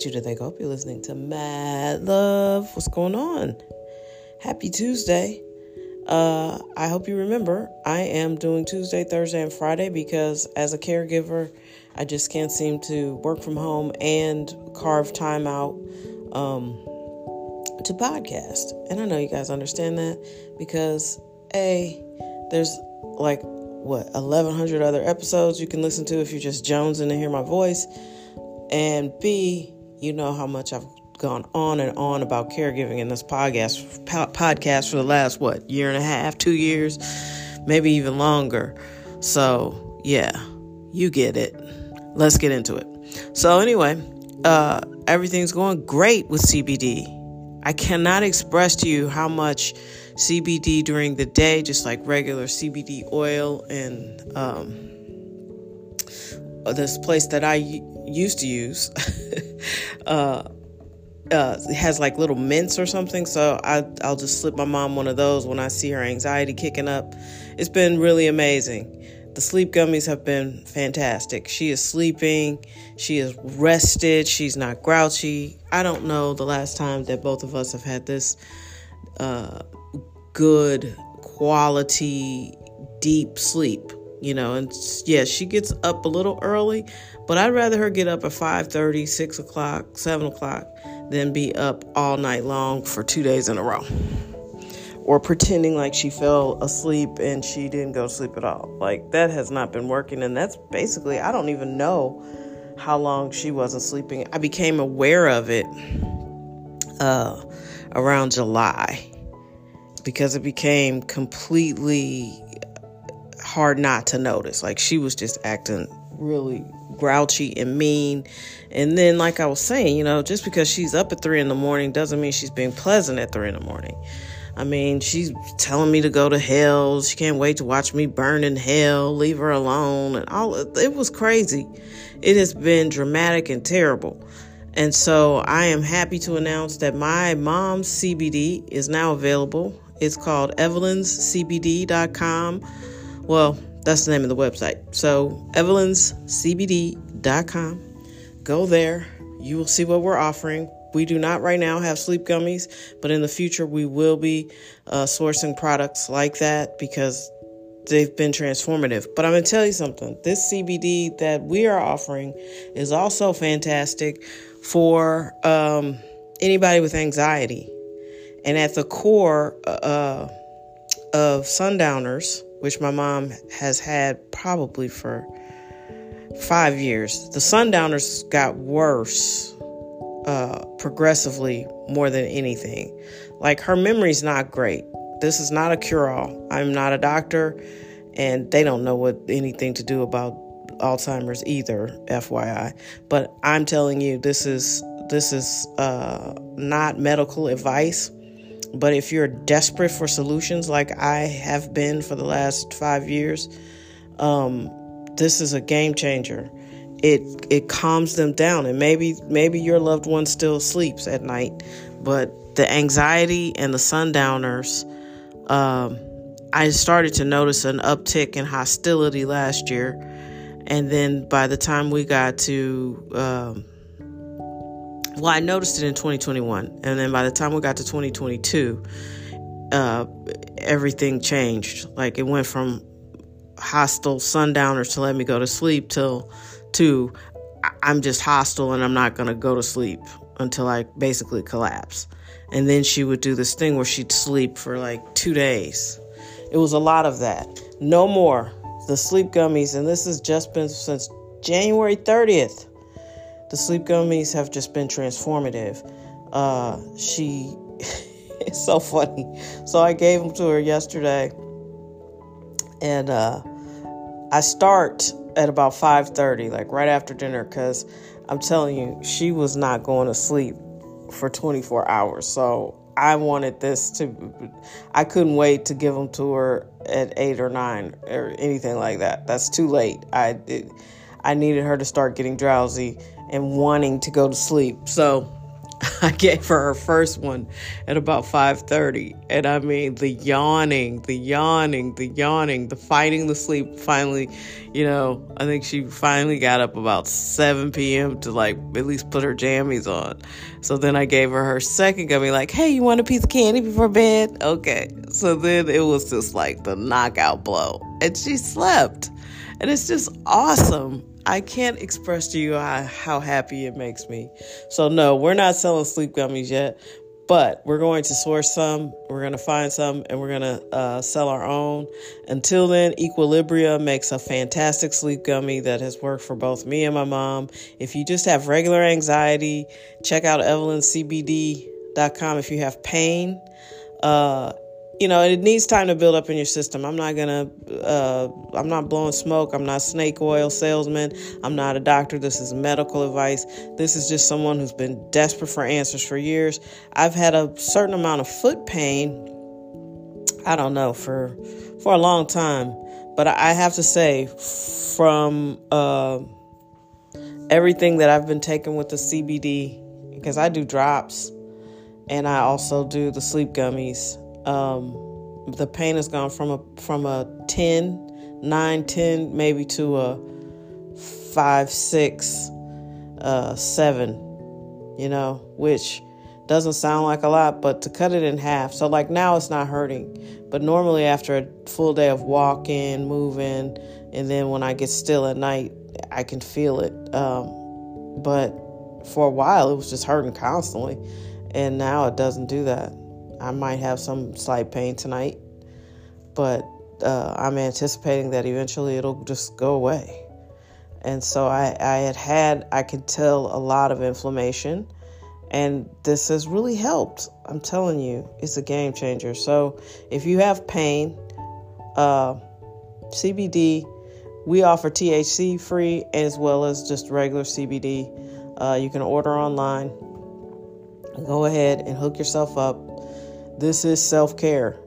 Judith. Hope you're listening to Mad Love. What's going on? Happy Tuesday. Uh, I hope you remember I am doing Tuesday, Thursday, and Friday because as a caregiver, I just can't seem to work from home and carve time out um, to podcast. And I know you guys understand that because A, there's like what 1100 other episodes you can listen to if you're just jonesing to hear my voice and b you know how much i've gone on and on about caregiving in this podcast podcast for the last what year and a half two years maybe even longer. So yeah you get it. Let's get into it. So anyway uh, everything's going great with cbd i cannot express to you how much CBD during the day, just like regular CBD oil. And um, this place that I used to use uh, uh, has like little mints or something. So I, I'll just slip my mom one of those when I see her anxiety kicking up. It's been really amazing. The sleep gummies have been fantastic. She is sleeping. She is rested. She's not grouchy. I don't know the last time that both of us have had this uh, good quality deep sleep you know and yeah she gets up a little early but i'd rather her get up at 5 30 6 o'clock 7 o'clock than be up all night long for two days in a row. Or pretending like she fell asleep and she didn't go to sleep at all. Like that has not been working and that's basically i don't even know how long she wasn't sleeping. I became aware of it uh, around july because it became completely hard not to notice. Like she was just acting really grouchy and mean. And then, like I was saying, you know, just because she's up at three in the morning doesn't mean she's being pleasant at three in the morning. I mean, she's telling me to go to hell. She can't wait to watch me burn in hell, leave her alone, and all. It was crazy. It has been dramatic and terrible. And so I am happy to announce that my mom's CBD is now available it's called evelynscbd.com. Well, that's the name of the website. So, evelynscbd.com. Go there. You will see what we're offering. We do not right now have sleep gummies, but in the future we will be uh, sourcing products like that because they've been transformative. But I'm going to tell you something this CBD that we are offering is also fantastic for um, anybody with anxiety. And at the core uh, of Sundowners, which my mom has had probably for five years, the Sundowners got worse uh, progressively more than anything. Like her memory's not great. This is not a cure all. I'm not a doctor, and they don't know what anything to do about Alzheimer's either, FYI. But I'm telling you, this is this is uh, not medical advice. But if you're desperate for solutions like I have been for the last five years, um, this is a game changer. It it calms them down, and maybe maybe your loved one still sleeps at night, but the anxiety and the sundowners. Um, I started to notice an uptick in hostility last year, and then by the time we got to um, well, I noticed it in 2021, and then by the time we got to 2022, uh, everything changed. Like it went from hostile sundowners to let me go to sleep till to I'm just hostile and I'm not gonna go to sleep until I basically collapse. And then she would do this thing where she'd sleep for like two days. It was a lot of that. No more. The sleep gummies, and this has just been since January 30th. The sleep gummies have just been transformative. Uh, she, it's so funny. So I gave them to her yesterday, and uh, I start at about 5:30, like right after dinner, because I'm telling you, she was not going to sleep for 24 hours. So I wanted this to, I couldn't wait to give them to her at eight or nine or anything like that. That's too late. I it, I needed her to start getting drowsy and wanting to go to sleep. So I gave her her first one at about 5:30 and I mean the yawning, the yawning, the yawning, the fighting the sleep finally, you know, I think she finally got up about 7 p.m. to like at least put her jammies on. So then I gave her her second gummy like, "Hey, you want a piece of candy before bed?" Okay. So then it was just like the knockout blow. And she slept. And it's just awesome. I can't express to you how, how happy it makes me. So, no, we're not selling sleep gummies yet, but we're going to source some, we're going to find some, and we're going to uh, sell our own. Until then, Equilibria makes a fantastic sleep gummy that has worked for both me and my mom. If you just have regular anxiety, check out evelyncbd.com if you have pain. Uh, you know, it needs time to build up in your system. I'm not gonna, uh, I'm not blowing smoke. I'm not snake oil salesman. I'm not a doctor. This is medical advice. This is just someone who's been desperate for answers for years. I've had a certain amount of foot pain. I don't know for for a long time, but I have to say, from uh, everything that I've been taking with the CBD, because I do drops, and I also do the sleep gummies um, the pain has gone from a from a 10 9 10 maybe to a 5 6 uh, 7 you know which doesn't sound like a lot but to cut it in half. So like now it's not hurting. But normally after a full day of walking moving and then when i get still at night i can feel it. Um, but for a while it was just hurting constantly. And now it doesn't do that I might have some slight pain tonight, but uh, I'm anticipating that eventually it'll just go away. And so I, I had had, I could tell a lot of inflammation, and this has really helped. I'm telling you, it's a game changer. So if you have pain, uh, CBD, we offer THC free as well as just regular CBD. Uh, you can order online. Go ahead and hook yourself up this is self care.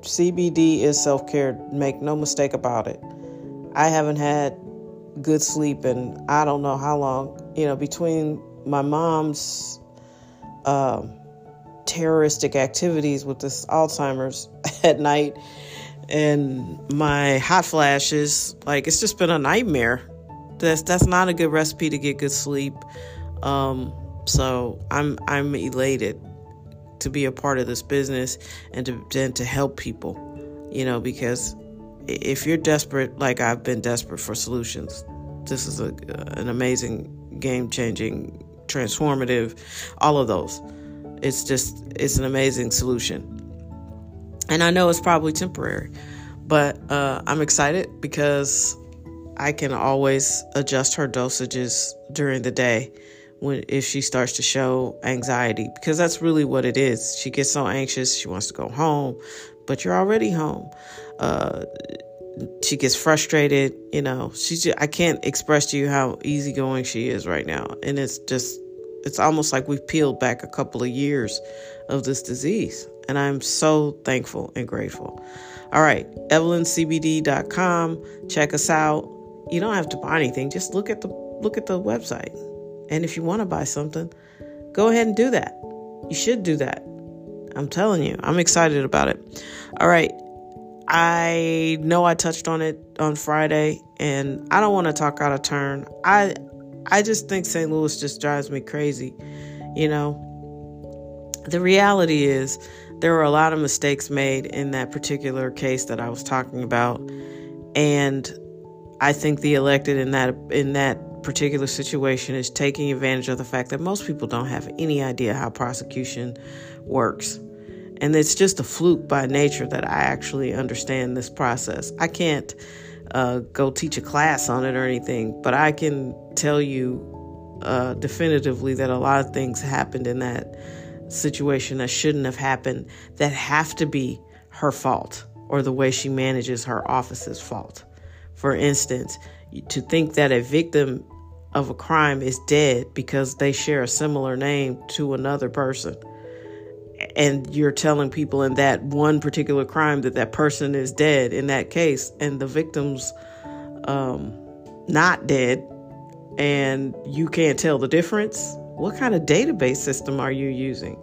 CBD is self care. Make no mistake about it. I haven't had good sleep in I don't know how long. You know, between my mom's um, terroristic activities with this Alzheimer's at night and my hot flashes, like it's just been a nightmare. That's that's not a good recipe to get good sleep. Um, so I'm I'm elated to be a part of this business and to to help people, you know, because if you're desperate, like I've been desperate for solutions, this is a, an amazing, game changing, transformative, all of those. It's just, it's an amazing solution. And I know it's probably temporary, but uh, I'm excited because I can always adjust her dosages during the day when if she starts to show anxiety because that's really what it is. She gets so anxious, she wants to go home, but you're already home. Uh, she gets frustrated, you know. She's just, I can't express to you how easygoing she is right now, and it's just it's almost like we've peeled back a couple of years of this disease, and I'm so thankful and grateful. All right, evelyncbd.com. Check us out. You don't have to buy anything; just look at the look at the website and if you want to buy something, go ahead and do that. You should do that. I'm telling you, I'm excited about it. All right. I know I touched on it on Friday and I don't want to talk out of turn. I I just think St. Louis just drives me crazy. You know, the reality is there were a lot of mistakes made in that particular case that I was talking about and I think the elected in that in that particular situation is taking advantage of the fact that most people don't have any idea how prosecution works. And it's just a fluke by nature that I actually understand this process. I can't uh, go teach a class on it or anything, but I can tell you uh, definitively that a lot of things happened in that situation that shouldn't have happened that have to be her fault or the way she manages her office's fault. For instance, to think that a victim of a crime is dead because they share a similar name to another person and you're telling people in that one particular crime that that person is dead in that case and the victim's um, not dead and you can't tell the difference What kind of database system are you using?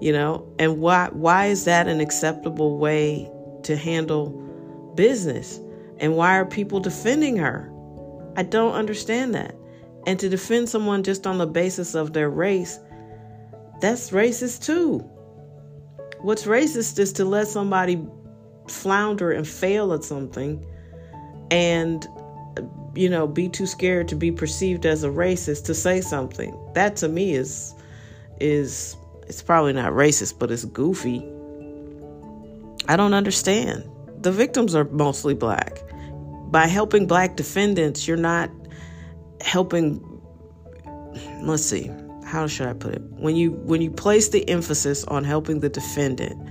You know, and why why is that an acceptable way to handle business? And why are people defending her? I don't understand that. And to defend someone just on the basis of their race, that's racist too. What's racist is to let somebody flounder and fail at something and you know be too scared to be perceived as a racist to say something that to me is is it's probably not racist but it's goofy i don't understand the victims are mostly black by helping black defendants you're not helping let's see how should i put it when you when you place the emphasis on helping the defendant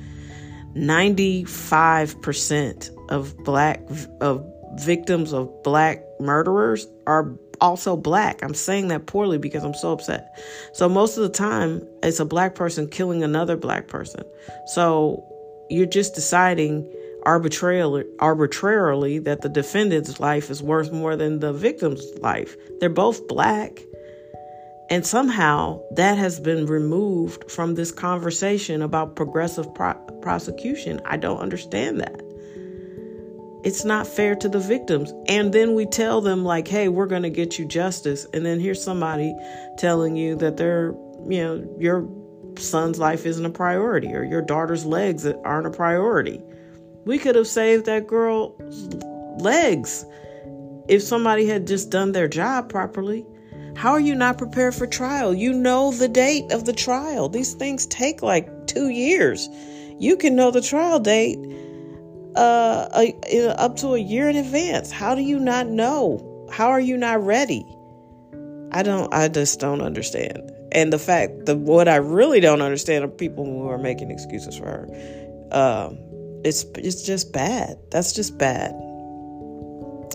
95% of black of victims of black murderers are also black. I'm saying that poorly because I'm so upset. So most of the time it's a black person killing another black person. So you're just deciding arbitrarily arbitrarily that the defendant's life is worth more than the victim's life. They're both black. And somehow that has been removed from this conversation about progressive pro- prosecution. I don't understand that. It's not fair to the victims. And then we tell them, like, hey, we're going to get you justice. And then here's somebody telling you that they're, you know, your son's life isn't a priority or your daughter's legs aren't a priority. We could have saved that girl's legs if somebody had just done their job properly. How are you not prepared for trial? You know the date of the trial. These things take like two years. You can know the trial date uh, a, up to a year in advance. How do you not know? How are you not ready? I don't. I just don't understand. And the fact that what I really don't understand are people who are making excuses for her. Um, it's it's just bad. That's just bad.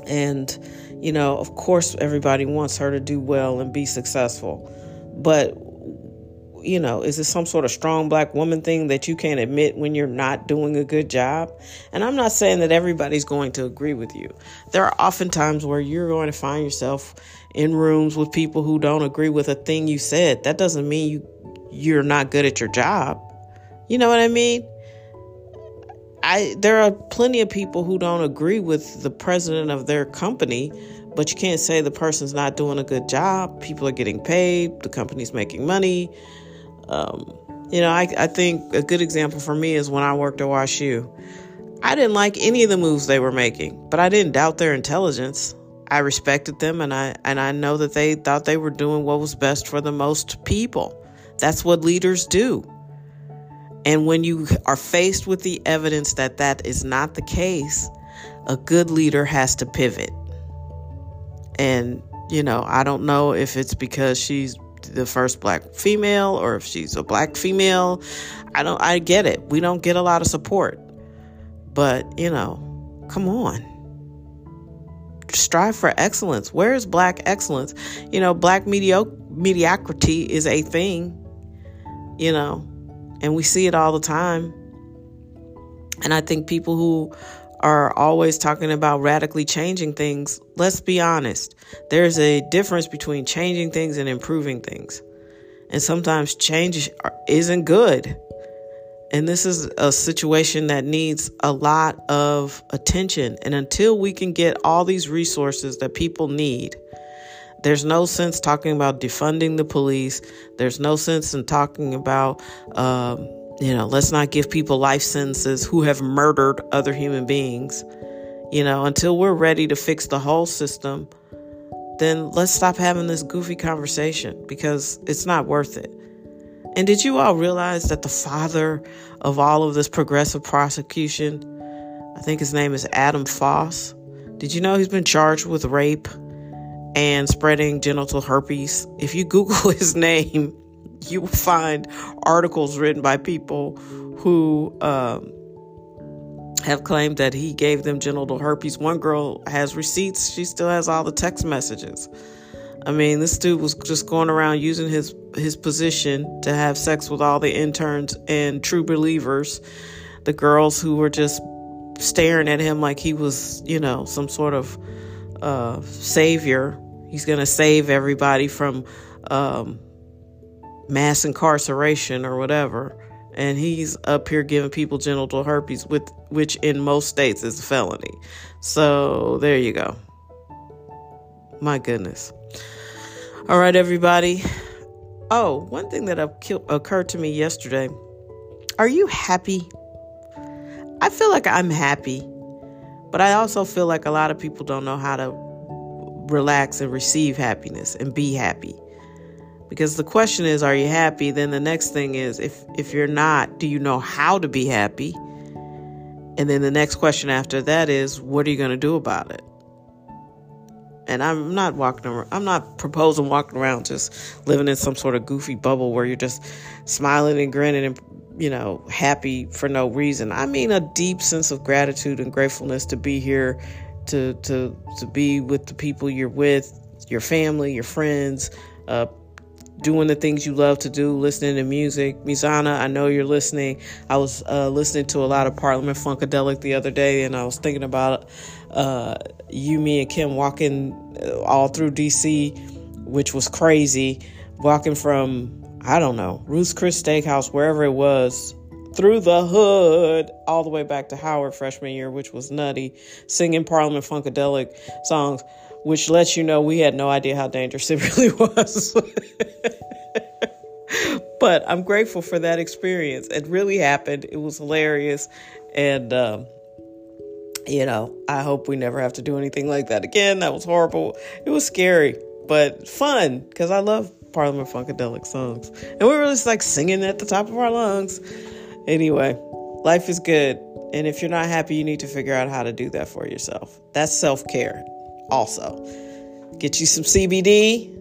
And you know, of course, everybody wants her to do well and be successful. But, you know, is it some sort of strong black woman thing that you can't admit when you're not doing a good job? And I'm not saying that everybody's going to agree with you. There are often times where you're going to find yourself in rooms with people who don't agree with a thing you said. That doesn't mean you you're not good at your job. You know what I mean? I there are plenty of people who don't agree with the president of their company, but you can't say the person's not doing a good job. People are getting paid, the company's making money. Um, you know, I, I think a good example for me is when I worked at WashU. I didn't like any of the moves they were making, but I didn't doubt their intelligence. I respected them and I and I know that they thought they were doing what was best for the most people. That's what leaders do. And when you are faced with the evidence that that is not the case, a good leader has to pivot. And, you know, I don't know if it's because she's the first black female or if she's a black female. I don't, I get it. We don't get a lot of support. But, you know, come on. Strive for excellence. Where is black excellence? You know, black medio- mediocrity is a thing, you know, and we see it all the time. And I think people who are always talking about radically changing things, let's be honest. There's a difference between changing things and improving things. And sometimes change isn't good. And this is a situation that needs a lot of attention. And until we can get all these resources that people need, there's no sense talking about defunding the police. There's no sense in talking about, um, you know, let's not give people life sentences who have murdered other human beings. You know, until we're ready to fix the whole system, then let's stop having this goofy conversation because it's not worth it. And did you all realize that the father of all of this progressive prosecution, I think his name is Adam Foss, did you know he's been charged with rape? And spreading genital herpes. If you Google his name, you will find articles written by people who um, have claimed that he gave them genital herpes. One girl has receipts, she still has all the text messages. I mean, this dude was just going around using his his position to have sex with all the interns and true believers, the girls who were just staring at him like he was, you know, some sort of uh, savior. He's going to save everybody from um, mass incarceration or whatever. And he's up here giving people genital herpes, with which in most states is a felony. So there you go. My goodness. All right, everybody. Oh, one thing that occurred to me yesterday. Are you happy? I feel like I'm happy, but I also feel like a lot of people don't know how to relax and receive happiness and be happy. Because the question is, are you happy? Then the next thing is, if if you're not, do you know how to be happy? And then the next question after that is, what are you going to do about it? And I'm not walking around, I'm not proposing walking around just living in some sort of goofy bubble where you're just smiling and grinning and, you know, happy for no reason. I mean a deep sense of gratitude and gratefulness to be here, to to to be with the people you're with, your family, your friends, uh, doing the things you love to do, listening to music. Mizana, I know you're listening. I was uh, listening to a lot of Parliament Funkadelic the other day, and I was thinking about uh, you, me, and Kim walking uh, all through DC, which was crazy. Walking from, I don't know, Ruth's Chris Steakhouse, wherever it was, through the hood all the way back to Howard freshman year, which was nutty, singing Parliament Funkadelic songs which lets you know we had no idea how dangerous it really was. but I'm grateful for that experience. It really happened. It was hilarious. And, um, you know, I hope we never have to do anything like that again. That was horrible. It was scary, but fun because I love Parliament Funkadelic songs. And we were just like singing at the top of our lungs. Anyway, life is good. And if you're not happy, you need to figure out how to do that for yourself. That's self care also. Get you some CBD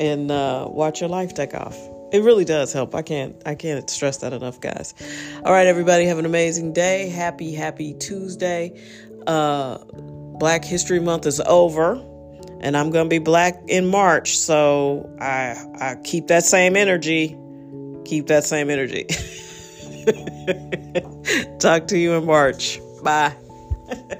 and uh, watch your life take off. It really does help. I can't I can't stress that enough, guys. All right, everybody, have an amazing day. Happy happy Tuesday. Uh, black History Month is over, and I'm gonna be black in March. So I I keep that same energy. Keep that same energy. Talk to you in March. Bye.